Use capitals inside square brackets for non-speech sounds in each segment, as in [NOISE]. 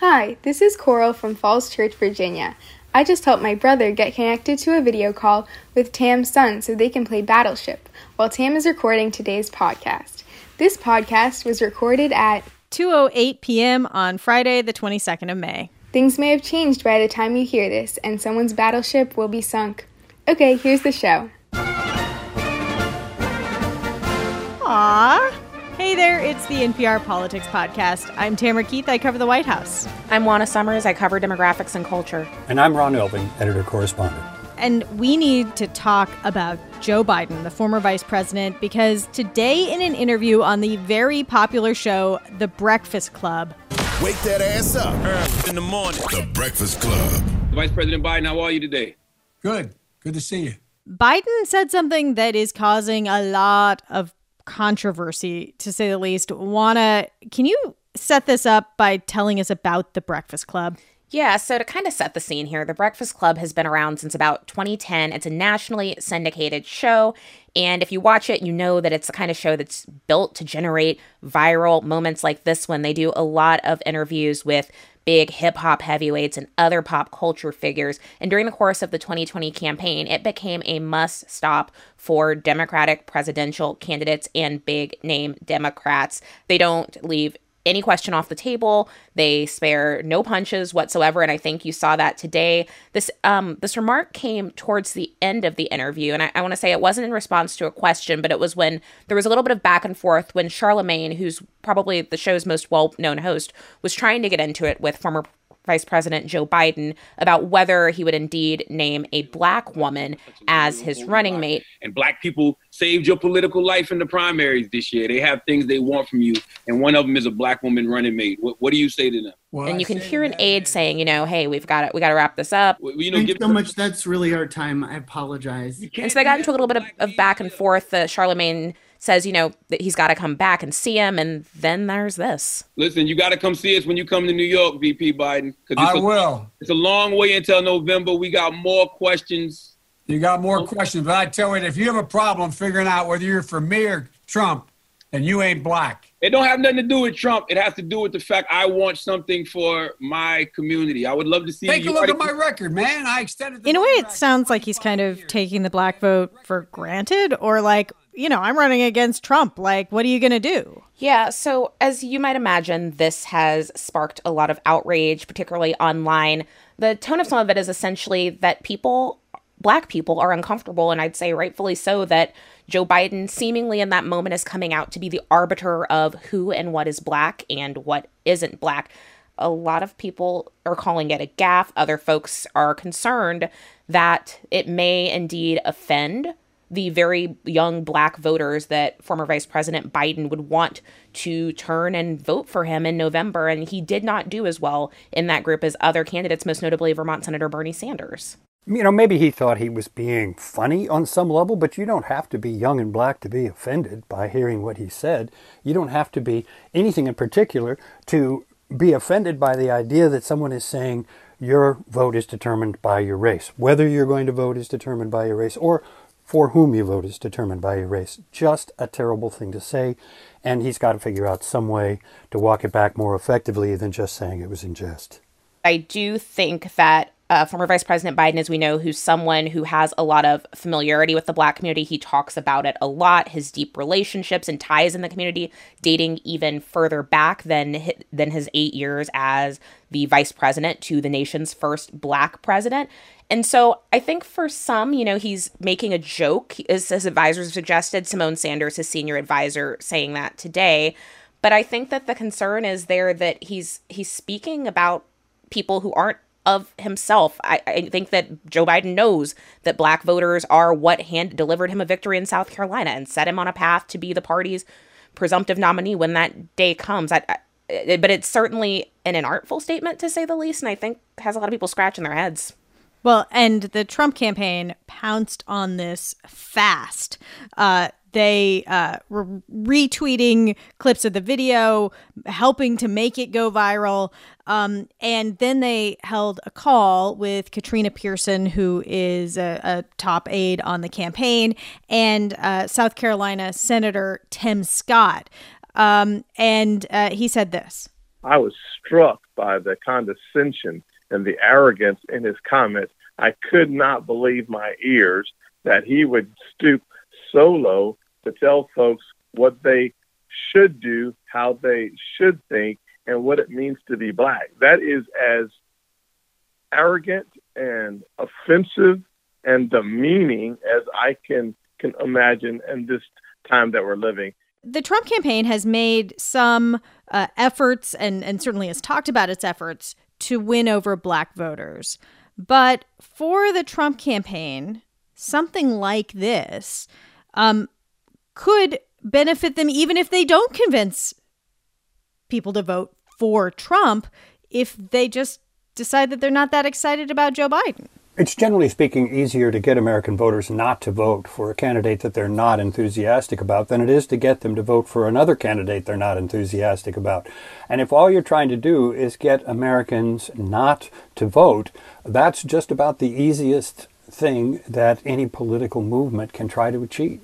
Hi, this is Coral from Falls Church, Virginia. I just helped my brother get connected to a video call with Tam's son so they can play Battleship while Tam is recording today's podcast. This podcast was recorded at 2:08 p.m. on Friday, the 22nd of May. Things may have changed by the time you hear this, and someone's battleship will be sunk. Okay, here's the show. Aww. Hey there, it's the NPR Politics Podcast. I'm Tamara Keith. I cover the White House. I'm Juana Summers. I cover demographics and culture. And I'm Ron Elving, editor correspondent. And we need to talk about Joe Biden, the former vice president, because today, in an interview on the very popular show, The Breakfast Club, Wake that ass up. in the morning. The Breakfast Club. Vice President Biden, how are you today? Good. Good to see you. Biden said something that is causing a lot of controversy, to say the least. Juana, can you set this up by telling us about The Breakfast Club? Yeah, so to kind of set the scene here, The Breakfast Club has been around since about 2010. It's a nationally syndicated show. And if you watch it, you know that it's the kind of show that's built to generate viral moments like this one. They do a lot of interviews with big hip hop heavyweights and other pop culture figures. And during the course of the 2020 campaign, it became a must stop for Democratic presidential candidates and big name Democrats. They don't leave any question off the table. They spare no punches whatsoever, and I think you saw that today. This um this remark came towards the end of the interview, and I, I want to say it wasn't in response to a question, but it was when there was a little bit of back and forth when Charlemagne, who's probably the show's most well known host, was trying to get into it with former Vice President Joe Biden about whether he would indeed name a black woman as his running mate. And black people saved your political life in the primaries this year. They have things they want from you, and one of them is a black woman running mate. What, what do you say to them? Well, and I you can hear an that- aide saying, you know, hey, we've got to we got to wrap this up. Well, You know, Thanks give so much. That's really our time. I apologize. And so they got into a little bit of, of back and forth. Uh, Charlemagne says, you know, that he's got to come back and see him, and then there's this. Listen, you got to come see us when you come to New York, VP Biden. 'cause it's I a- will. It's a long way until November. We got more questions. You got more questions, but I tell you, if you have a problem figuring out whether you're for me or Trump, and you ain't black, It don't have nothing to do with Trump. It has to do with the fact I want something for my community. I would love to see take you a look already- at my record, man. I extended. The In a way, it sounds like he's kind of 25 taking the black vote for granted, or like, you know, I'm running against Trump. Like, what are you going to do? Yeah, so as you might imagine, this has sparked a lot of outrage, particularly online. The tone of some of it is essentially that people, black people, are uncomfortable, and I'd say rightfully so, that Joe Biden seemingly in that moment is coming out to be the arbiter of who and what is black and what isn't black. A lot of people are calling it a gaffe. Other folks are concerned that it may indeed offend the very young black voters that former Vice President Biden would want to turn and vote for him in November. And he did not do as well in that group as other candidates, most notably Vermont Senator Bernie Sanders. You know, maybe he thought he was being funny on some level, but you don't have to be young and black to be offended by hearing what he said. You don't have to be anything in particular to be offended by the idea that someone is saying your vote is determined by your race. Whether you're going to vote is determined by your race, or for whom you vote is determined by your race. Just a terrible thing to say, and he's got to figure out some way to walk it back more effectively than just saying it was in jest. I do think that uh, former Vice President Biden, as we know, who's someone who has a lot of familiarity with the Black community. He talks about it a lot. His deep relationships and ties in the community, dating even further back than than his eight years as the Vice President to the nation's first Black president. And so I think for some, you know, he's making a joke, as his advisors suggested. Symone Sanders, his senior advisor, saying that today. But I think that the concern is there that he's he's speaking about people who aren't of himself. I, I think that Joe Biden knows that black voters are what hand delivered him a victory in South Carolina and set him on a path to be the party's presumptive nominee when that day comes. I, I, but it's certainly an artful statement to say the least, and I think has a lot of people scratching their heads. Well, and the Trump campaign pounced on this fast. Uh, they uh, were retweeting clips of the video, helping to make it go viral. Um, and then they held a call with Katrina Pearson, who is a, a top aide on the campaign, and uh, South Carolina Senator Tim Scott. Um, and uh, he said this. I was struck by the condescension and the arrogance in his comments. I could not believe my ears that he would stoop so low to tell folks what they should do, how they should think, and what it means to be black. That is as arrogant and offensive and demeaning as I can can imagine in this time that we're living. The Trump campaign has made some uh, efforts and, and certainly has talked about its efforts to win over black voters. But for the Trump campaign, something like this um, could benefit them even if they don't convince people to vote for Trump if they just decide that they're not that excited about Joe Biden. It's generally speaking easier to get American voters not to vote for a candidate that they're not enthusiastic about than it is to get them to vote for another candidate they're not enthusiastic about. And if all you're trying to do is get Americans not to vote, that's just about the easiest thing that any political movement can try to achieve.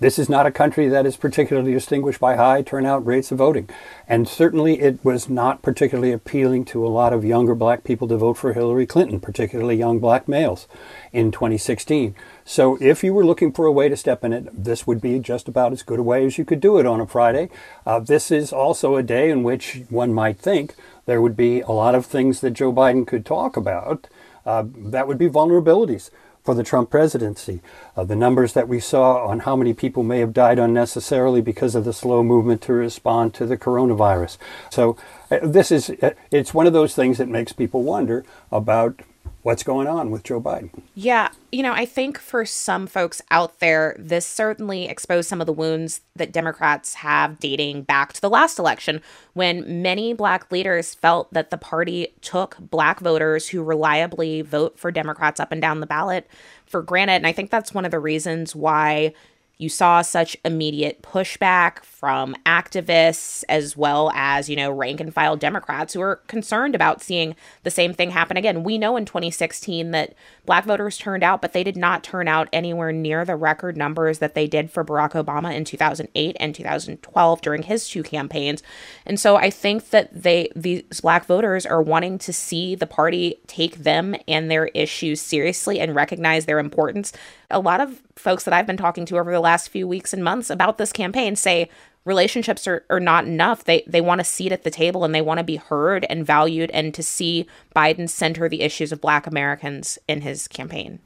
This is not a country that is particularly distinguished by high turnout rates of voting. And certainly it was not particularly appealing to a lot of younger black people to vote for Hillary Clinton, particularly young black males in 2016. So if you were looking for a way to step in it, this would be just about as good a way as you could do it on a Friday. Uh, this is also a day in which one might think there would be a lot of things that Joe Biden could talk about. Uh, that would be vulnerabilities for the Trump presidency. Uh, the numbers that we saw on how many people may have died unnecessarily because of the slow movement to respond to the coronavirus. So uh, this is uh, it's one of those things that makes people wonder about what's going on with Joe Biden. Yeah, you know, I think for some folks out there, this certainly exposed some of the wounds that Democrats have dating back to the last election when many black leaders felt that the party took black voters who reliably vote for Democrats up and down the ballot for granted. And I think that's one of the reasons why you saw such immediate pushback from activists as well as, you know, rank and file Democrats who are concerned about seeing the same thing happen again. We know in 2016 that black voters turned out, but they did not turn out anywhere near the record numbers that they did for Barack Obama in 2008 and 2012 during his two campaigns. And so I think that they these black voters are wanting to see the party take them and their issues seriously and recognize their importance. A lot of folks that I've been talking to over the last few weeks and months about this campaign say relationships are, are not enough. They they want a seat at the table and they want to be heard and valued and to see Biden center the issues of black Americans in his campaign.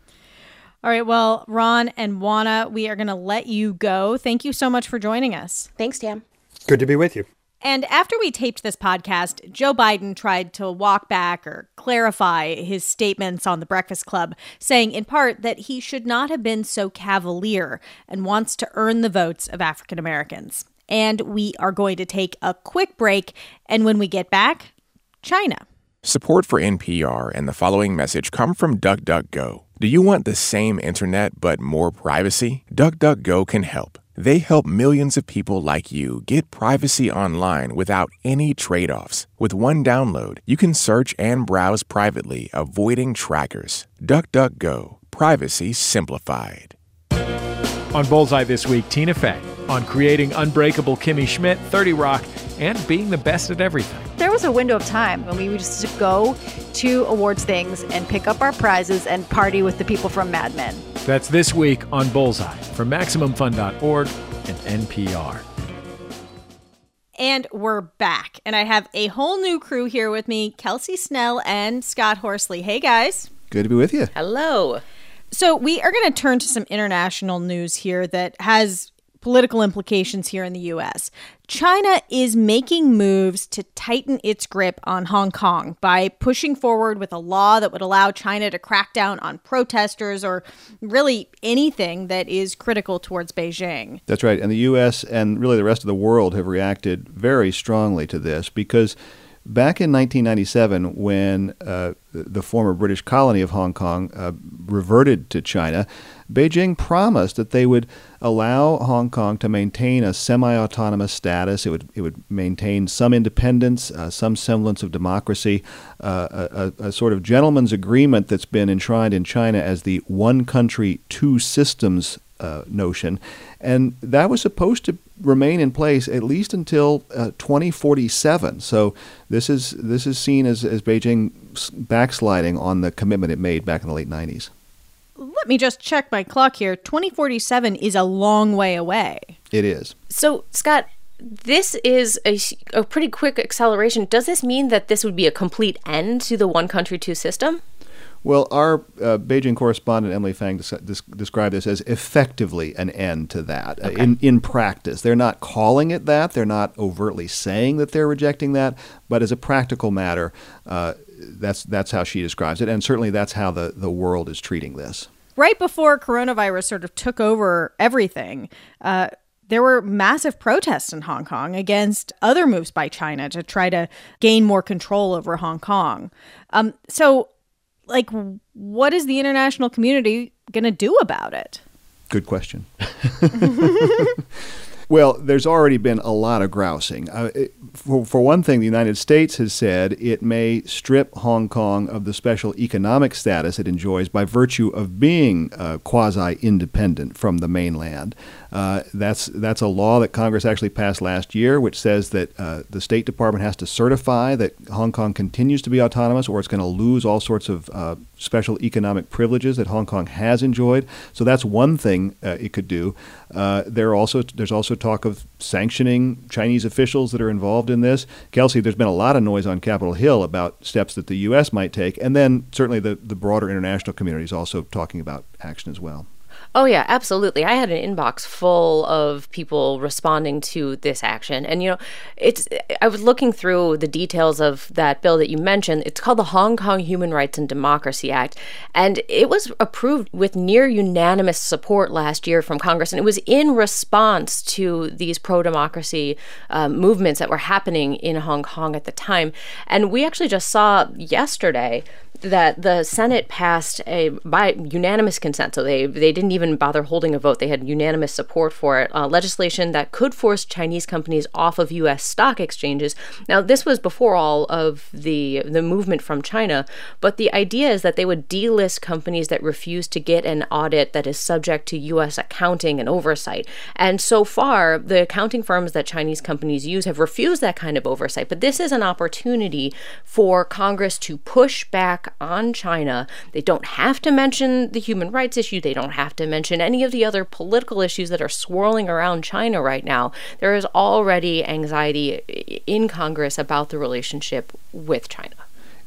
All right, well, Ron and Juana, we are going to let you go. Thank you so much for joining us. Thanks, Tam. Good to be with you. And after we taped this podcast, Joe Biden tried to walk back or clarify his statements on the Breakfast Club, saying in part that he should not have been so cavalier and wants to earn the votes of African Americans. And we are going to take a quick break. And when we get back, China. Support for NPR and the following message come from DuckDuckGo. Do you want the same internet but more privacy? DuckDuckGo can help. They help millions of people like you get privacy online without any trade offs. With one download, you can search and browse privately, avoiding trackers. DuckDuckGo. Privacy simplified. On Bullseye this week, Tina Fey on creating Unbreakable Kimmy Schmidt, 30 Rock, and being the best at everything. There was a window of time when we would just go to awards things and pick up our prizes and party with the people from Mad Men. That's this week on Bullseye from MaximumFun.org and NPR. And we're back. And I have a whole new crew here with me Kelsey Snell and Scott Horsley. Hey, guys. Good to be with you. Hello. So, we are going to turn to some international news here that has political implications here in the US. China is making moves to tighten its grip on Hong Kong by pushing forward with a law that would allow China to crack down on protesters or really anything that is critical towards Beijing. That's right. And the US and really the rest of the world have reacted very strongly to this because Back in 1997, when uh, the former British colony of Hong Kong uh, reverted to China, Beijing promised that they would allow Hong Kong to maintain a semi-autonomous status. It would it would maintain some independence, uh, some semblance of democracy, uh, a, a, sort of gentleman's agreement that's been enshrined in China as the one country, two systems uh, notion, and that was supposed to remain in place at least until uh, 2047. So this is this is seen as as Beijing backsliding on the commitment it made back in the late 90s. Let me just check my clock here. 2047 is a long way away. It is. So, Scott, this is a, a pretty quick acceleration. Does this mean that this would be a complete end to the one country, two system? Well, our uh, Beijing correspondent Emily Feng des- des- described this as effectively an end to that. Uh, in in practice, they're not calling it that. They're not overtly saying that they're rejecting that. But as a practical matter, uh, that's that's how she describes it, and certainly that's how the the world is treating this. Right before coronavirus sort of took over everything, uh, there were massive protests in Hong Kong against other moves by China to try to gain more control over Hong Kong. Um, so, like, what is the international community going to do about it? Good question. [LAUGHS] well, there's already been a lot of grousing. Uh, it, for, for one thing, the United States has said it may strip Hong Kong of the special economic status it enjoys by virtue of being uh, quasi independent from the mainland. Uh, that's that's a law that Congress actually passed last year, which says that uh, the State Department has to certify that Hong Kong continues to be autonomous, or it's going to lose all sorts of uh, special economic privileges that Hong Kong has enjoyed. So that's one thing uh, it could do. Uh, there are also there's also talk of sanctioning Chinese officials that are involved in this. Kelsey, there's been a lot of noise on Capitol Hill about steps that the U.S. might take, and then certainly the the broader international community is also talking about action as well. Oh, yeah, absolutely. I had an inbox full of people responding to this action. And, you know, it's, I was looking through the details of that bill that you mentioned. It's called the Hong Kong Human Rights and Democracy Act. And it was approved with near unanimous support last year from Congress. And it was in response to these pro democracy um, movements that were happening in Hong Kong at the time. And we actually just saw yesterday that the Senate passed a by unanimous consent. So they they didn't even bother holding a vote. They had unanimous support for it. Uh, legislation that could force Chinese companies off of U.S. stock exchanges. Now this was before all of the the movement from China, but the idea is that they would delist companies that refuse to get an audit that is subject to U.S. accounting and oversight. And so far, the accounting firms that Chinese companies use have refused that kind of oversight. But this is an opportunity for Congress to push back on China. They don't have to mention the human rights issue. They don't have to mention any of the other political issues that are swirling around China right now. There is already anxiety in Congress about the relationship with China.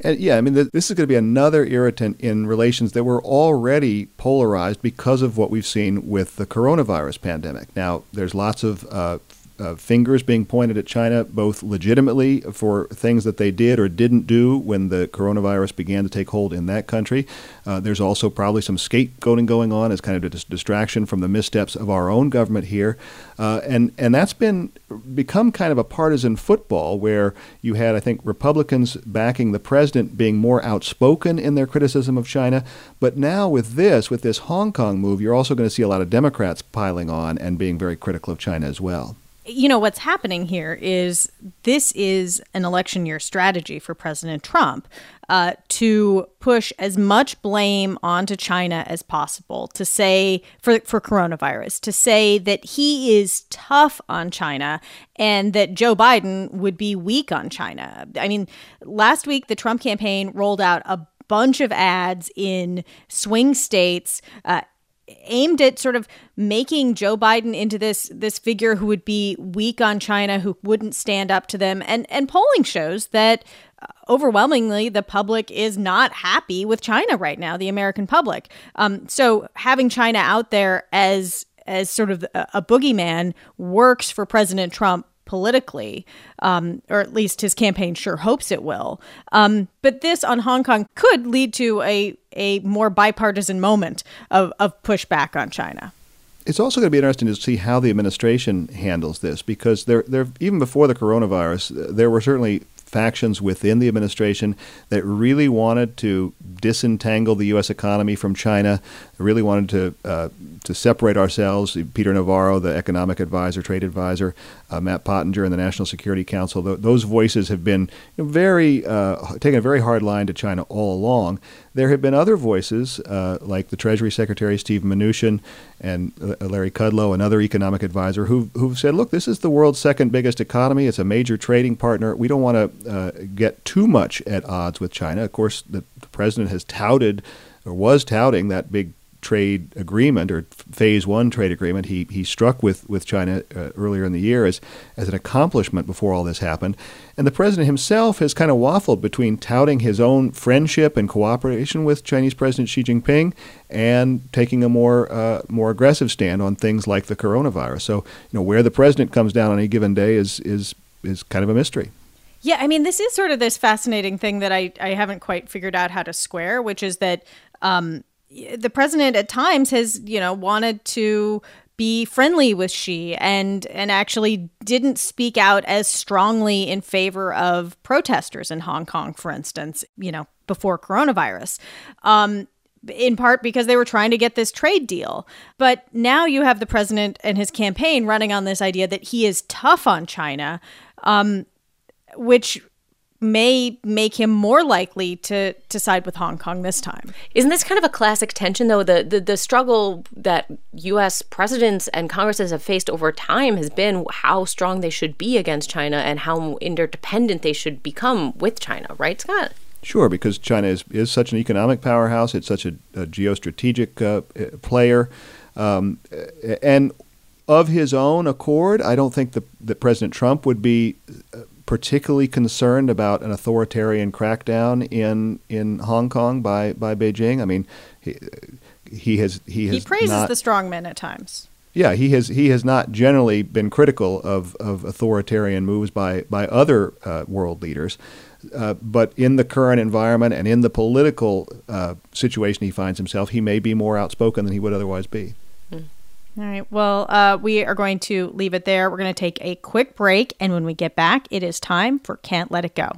And yeah, I mean, this is going to be another irritant in relations that were already polarized because of what we've seen with the coronavirus pandemic. Now, there's lots of uh, uh, fingers being pointed at China, both legitimately for things that they did or didn't do when the coronavirus began to take hold in that country. Uh, there's also probably some scapegoating going on as kind of a dis- distraction from the missteps of our own government here, uh, and and that's been become kind of a partisan football where you had, I think, Republicans backing the president being more outspoken in their criticism of China, but now with this, with this Hong Kong move, you're also going to see a lot of Democrats piling on and being very critical of China as well you know what's happening here is this is an election year strategy for President Trump uh, to push as much blame onto China as possible to say for for coronavirus to say that he is tough on China and that Joe Biden would be weak on China. I mean, last week the Trump campaign rolled out a bunch of ads in swing states. Uh, aimed at sort of making Joe Biden into this this figure who would be weak on China, who wouldn't stand up to them, and and polling shows that uh, overwhelmingly the public is not happy with China right now, the American public. Um, so having China out there as as sort of a, a boogeyman works for President Trump politically, um, or at least his campaign sure hopes it will. Um, but this on Hong Kong could lead to a a more bipartisan moment of, of pushback on China. It's also going to be interesting to see how the administration handles this because there, there, even before the coronavirus, there were certainly factions within the administration that really wanted to disentangle the U.S. economy from China, really wanted to uh, to separate ourselves. Peter Navarro, the economic advisor, trade advisor, uh, Matt Pottinger and the National Security Council. Th- those voices have been very uh, taken a very hard line to China all along. There have been other voices, uh, like the Treasury Secretary Steve Mnuchin and uh, Larry Kudlow, another economic advisor, who who've said, "Look, this is the world's second biggest economy. It's a major trading partner. We don't want to uh, get too much at odds with China." Of course, the, the president has touted or was touting that big trade agreement or phase one trade agreement he, he struck with, with China uh, earlier in the year as, as an accomplishment before all this happened. And the president himself has kind of waffled between touting his own friendship and cooperation with Chinese President Xi Jinping and taking a more uh, more aggressive stand on things like the coronavirus. So, you know, where the president comes down on any given day is is is kind of a mystery. Yeah, I mean, this is sort of this fascinating thing that I, I haven't quite figured out how to square, which is that um, the president at times has, you know, wanted to be friendly with Xi and and actually didn't speak out as strongly in favor of protesters in Hong Kong, for instance, you know, before coronavirus. Um, in part because they were trying to get this trade deal. But now you have the president and his campaign running on this idea that he is tough on China, um, which may make him more likely to to side with Hong Kong this time. Isn't this kind of a classic tension though? The the, the struggle that US presidents and Congresses have faced over time has been how strong they should be against China and how interdependent they should become with China, right, Scott? Sure, because China is, is such an economic powerhouse. It's such a, a geostrategic uh, player. Um, and of his own accord, I don't think the, that President Trump would be uh, particularly concerned about an authoritarian crackdown in in Hong Kong by by Beijing. I mean, he, he has he has he praises not, the strongmen at times. Yeah, he has he has not generally been critical of, of authoritarian moves by by other uh, world leaders. Uh, but in the current environment and in the political uh, situation he finds himself, he may be more outspoken than he would otherwise be. All right. Well, uh, we are going to leave it there. We're going to take a quick break. And when we get back, it is time for Can't Let It Go.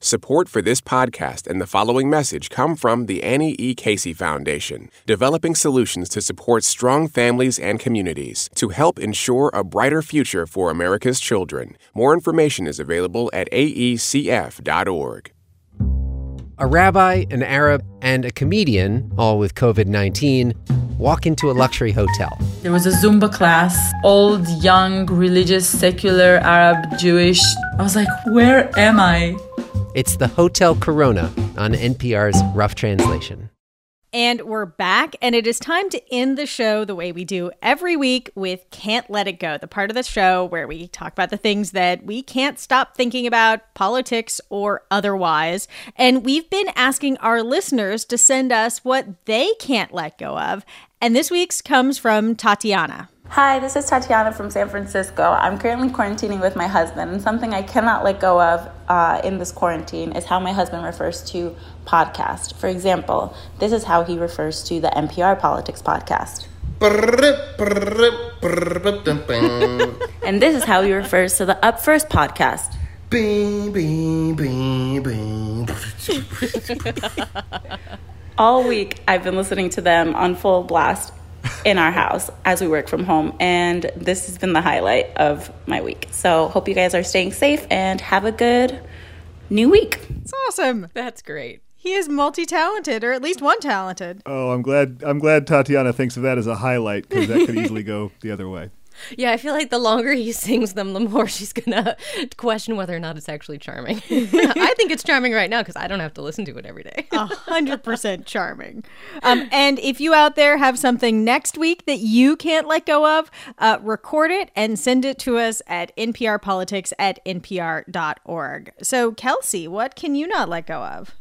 Support for this podcast and the following message come from the Annie E. Casey Foundation, developing solutions to support strong families and communities to help ensure a brighter future for America's children. More information is available at aecf.org. A rabbi, an Arab, and a comedian, all with COVID 19, walk into a luxury hotel. There was a Zumba class, old, young, religious, secular, Arab, Jewish. I was like, where am I? It's the Hotel Corona on NPR's Rough Translation. And we're back, and it is time to end the show the way we do every week with Can't Let It Go, the part of the show where we talk about the things that we can't stop thinking about, politics or otherwise. And we've been asking our listeners to send us what they can't let go of. And this week's comes from Tatiana. Hi, this is Tatiana from San Francisco. I'm currently quarantining with my husband, and something I cannot let go of uh, in this quarantine is how my husband refers to podcast. For example, this is how he refers to the NPR Politics podcast. and this is how he refers to the Up First podcast. All week, I've been listening to them on full blast in our house as we work from home. And this has been the highlight of my week. So, hope you guys are staying safe and have a good new week. It's awesome. That's great. He is multi-talented, or at least one talented. Oh, I'm glad. I'm glad Tatiana thinks of that as a highlight because that could easily go the other way. Yeah, I feel like the longer he [LAUGHS] sings them, the more [LAUGHS] she's gonna question whether or not it's actually charming. [LAUGHS] I think it's charming right now because I don't have to listen to it every day. A hundred percent charming. Um, and if you out there have something next week that you can't let go of, uh, record it and send it to us at nprpolitics at npr.org. So, Kelsey, what can you not let go of?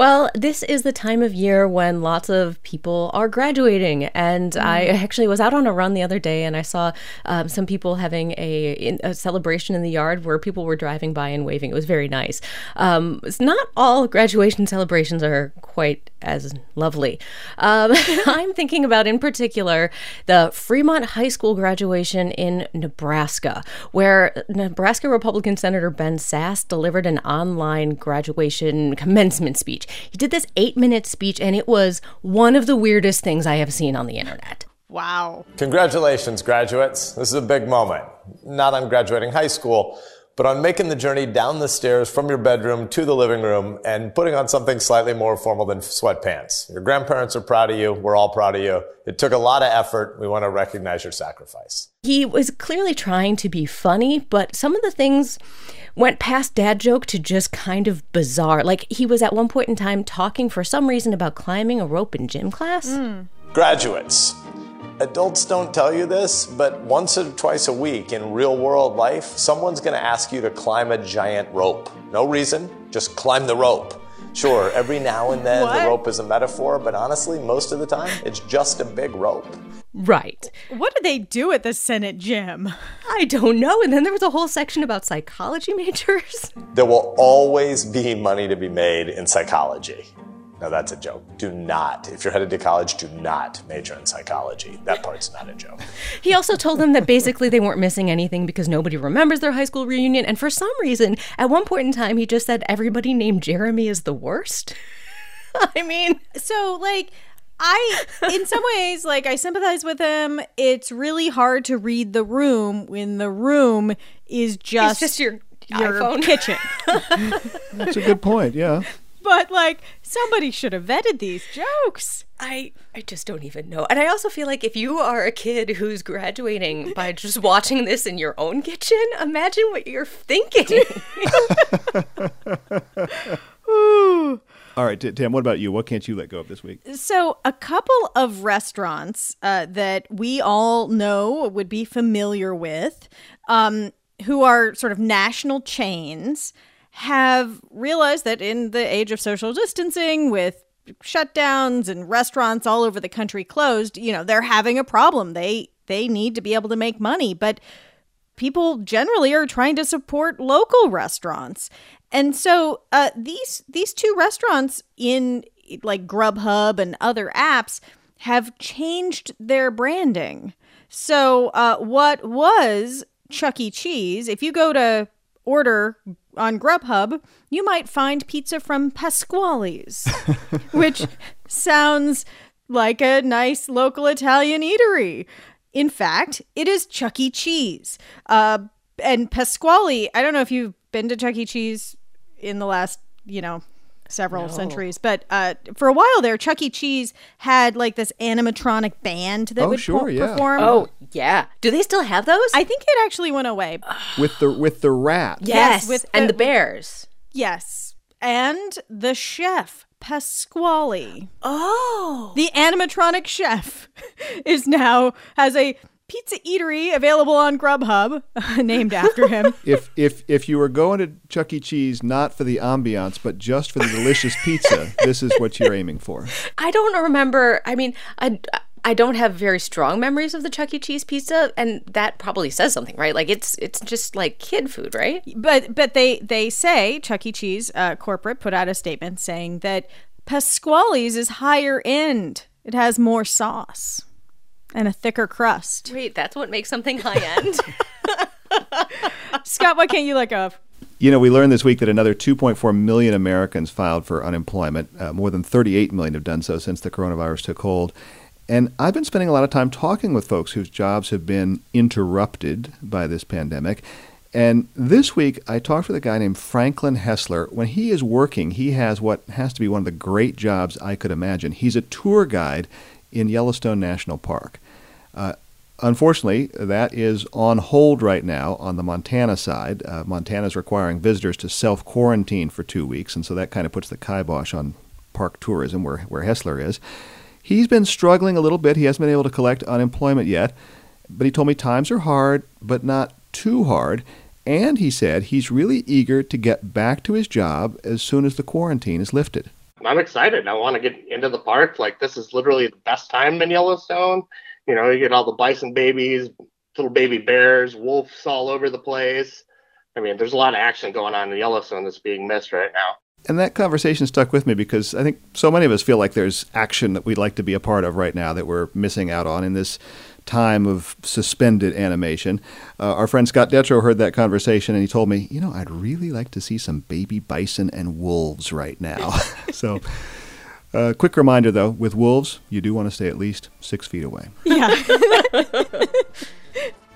Well, this is the time of year when lots of people are graduating. And mm. I actually was out on a run the other day and I saw um, some people having a, a, celebration in the yard where people were driving by and waving. It was very nice. Um, it's not all graduation celebrations are quite as lovely. Um, [LAUGHS] I'm thinking about, in particular, the Fremont High School graduation in Nebraska, where Nebraska Republican Senator Ben Sasse delivered an online graduation commencement speech. He did this eight minute speech, and it was one of the weirdest things I have seen on the internet. Wow. Congratulations, graduates. This is a big moment. Not on graduating high school, but on making the journey down the stairs from your bedroom to the living room and putting on something slightly more formal than sweatpants. Your grandparents are proud of you. We're all proud of you. It took a lot of effort. We want to recognize your sacrifice. He was clearly trying to be funny, but some of the things went past dad joke to just kind of bizarre. Like he was at one point in time talking for some reason about climbing a rope in gym class. Graduates, adults don't tell you this, but once or twice a week in real world life, someone's going to ask you to climb a giant rope. No reason, just climb the rope. Sure, every now and then What? the rope is a metaphor, but honestly, most of the time, it's just a big rope. Right. What do they do at the Senate gym? I don't know. And then there was a whole section about psychology majors. [LAUGHS] There will always be money to be made in psychology. No, that's a joke. Do not, if you're headed to college, do not major in psychology. That part's not a joke. He also told them that basically they weren't missing anything because nobody remembers their high school reunion. And for some reason, at one point in time, he just said everybody named Jeremy is the worst. [LAUGHS] I mean, so like I in some ways like I sympathize with him. It's really hard to read the room when the room is just just your your iPhone. kitchen. [LAUGHS] That's a good point. Yeah. but like somebody should have vetted these jokes. I I just don't even know. And I also feel like if you are a kid who's graduating by just watching this in your own kitchen, imagine what you're thinking. [LAUGHS] [LAUGHS] All right, Tam, what about you? What can't you let go of this week? So, a couple of restaurants uh, that we all know would be familiar with, um, who are sort of national chains, have realized that in the age of social distancing, with shutdowns and restaurants all over the country closed, you know, they're having a problem. They they need to be able to make money, but people generally are trying to support local restaurants. And so uh, these these two restaurants in like Grubhub and other apps have changed their branding. So uh, what was Chuck E. Cheese? If you go to order on Grubhub, you might find pizza from Pasquale's, [LAUGHS] which sounds like a nice local Italian eatery. In fact, it is Chuck E. Cheese. Uh, and Pasquale, I don't know if you've been to Chuck E. Cheese in the last, you know, several No. centuries, but uh, for a while there, Chuck E. Cheese had like this animatronic band that Oh, would sure, per- yeah. perform. oh, yeah. Do they still have those? I think it actually went away. With the with the rat. yes, with and the- the bears. Yes. And the chef, Pasquale. Oh. The animatronic chef [LAUGHS] is now has a pizza eatery available on Grubhub [LAUGHS] named after him. [LAUGHS] If if if you were going to Chuck E. Cheese not for the ambiance but just for the delicious pizza, this is what you're aiming for. I don't remember. I mean, I I don't have very strong memories of the Chuck E. Cheese pizza, and that probably says something, right? Like it's it's just like kid food, right? But but they they say Chuck E. Cheese uh, corporate put out a statement saying that Pasquale's is higher end. It has more sauce and a thicker crust. Wait, that's what makes something high end. [LAUGHS] [LAUGHS] Scott, what can't you let go of? You know, we learned this week that another 2.4 million Americans filed for unemployment. Uh, more than 38 million have done so since the coronavirus took hold. And I've been spending a lot of time talking with folks whose jobs have been interrupted by this pandemic. And this week, I talked with a guy named Franklin Hessler. When he is working, he has what has to be one of the great jobs I could imagine. He's a tour guide in Yellowstone National Park. Uh, unfortunately, that is on hold right now on the Montana side. Uh, Montana is requiring visitors to self quarantine for two weeks, and so that kind of puts the kibosh on park tourism where, where Hessler is. He's been struggling a little bit. He hasn't been able to collect unemployment yet, but he told me times are hard, but not too hard. And he said he's really eager to get back to his job as soon as the quarantine is lifted. I'm excited. I want to get into the park. Like this is literally the best time in Yellowstone. You know, you get all the bison babies, little baby bears, wolves all over the place. I mean, there's a lot of action going on in Yellowstone that's being missed right now. And that conversation stuck with me because I think so many of us feel like there's action that we'd like to be a part of right now that we're missing out on in this time of suspended animation. Uh, our friend Scott Detrow heard that conversation and he told me, you know, I'd really like to see some baby bison and wolves right now. [LAUGHS] so Uh, quick reminder, though, with wolves, you do want to stay at least six feet away. Yeah. [LAUGHS]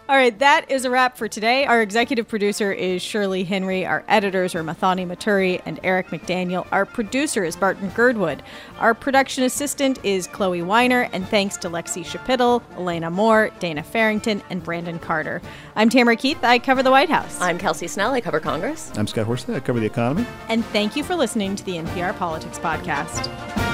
All right, that is a wrap for today. Our executive producer is Shirley Henry. Our editors are Muthoni Muturi and Eric McDaniel. Our producer is Barton Girdwood. Our production assistant is Chloe Weiner. And thanks to Lexie Schapitl, Elena Moore, Dana Farrington, and Brandon Carter. I'm Tamara Keith. I cover the White House. I'm Kelsey Snell. I cover Congress. I'm Scott Horsley. I cover the economy. And thank you for listening to the NPR Politics Podcast.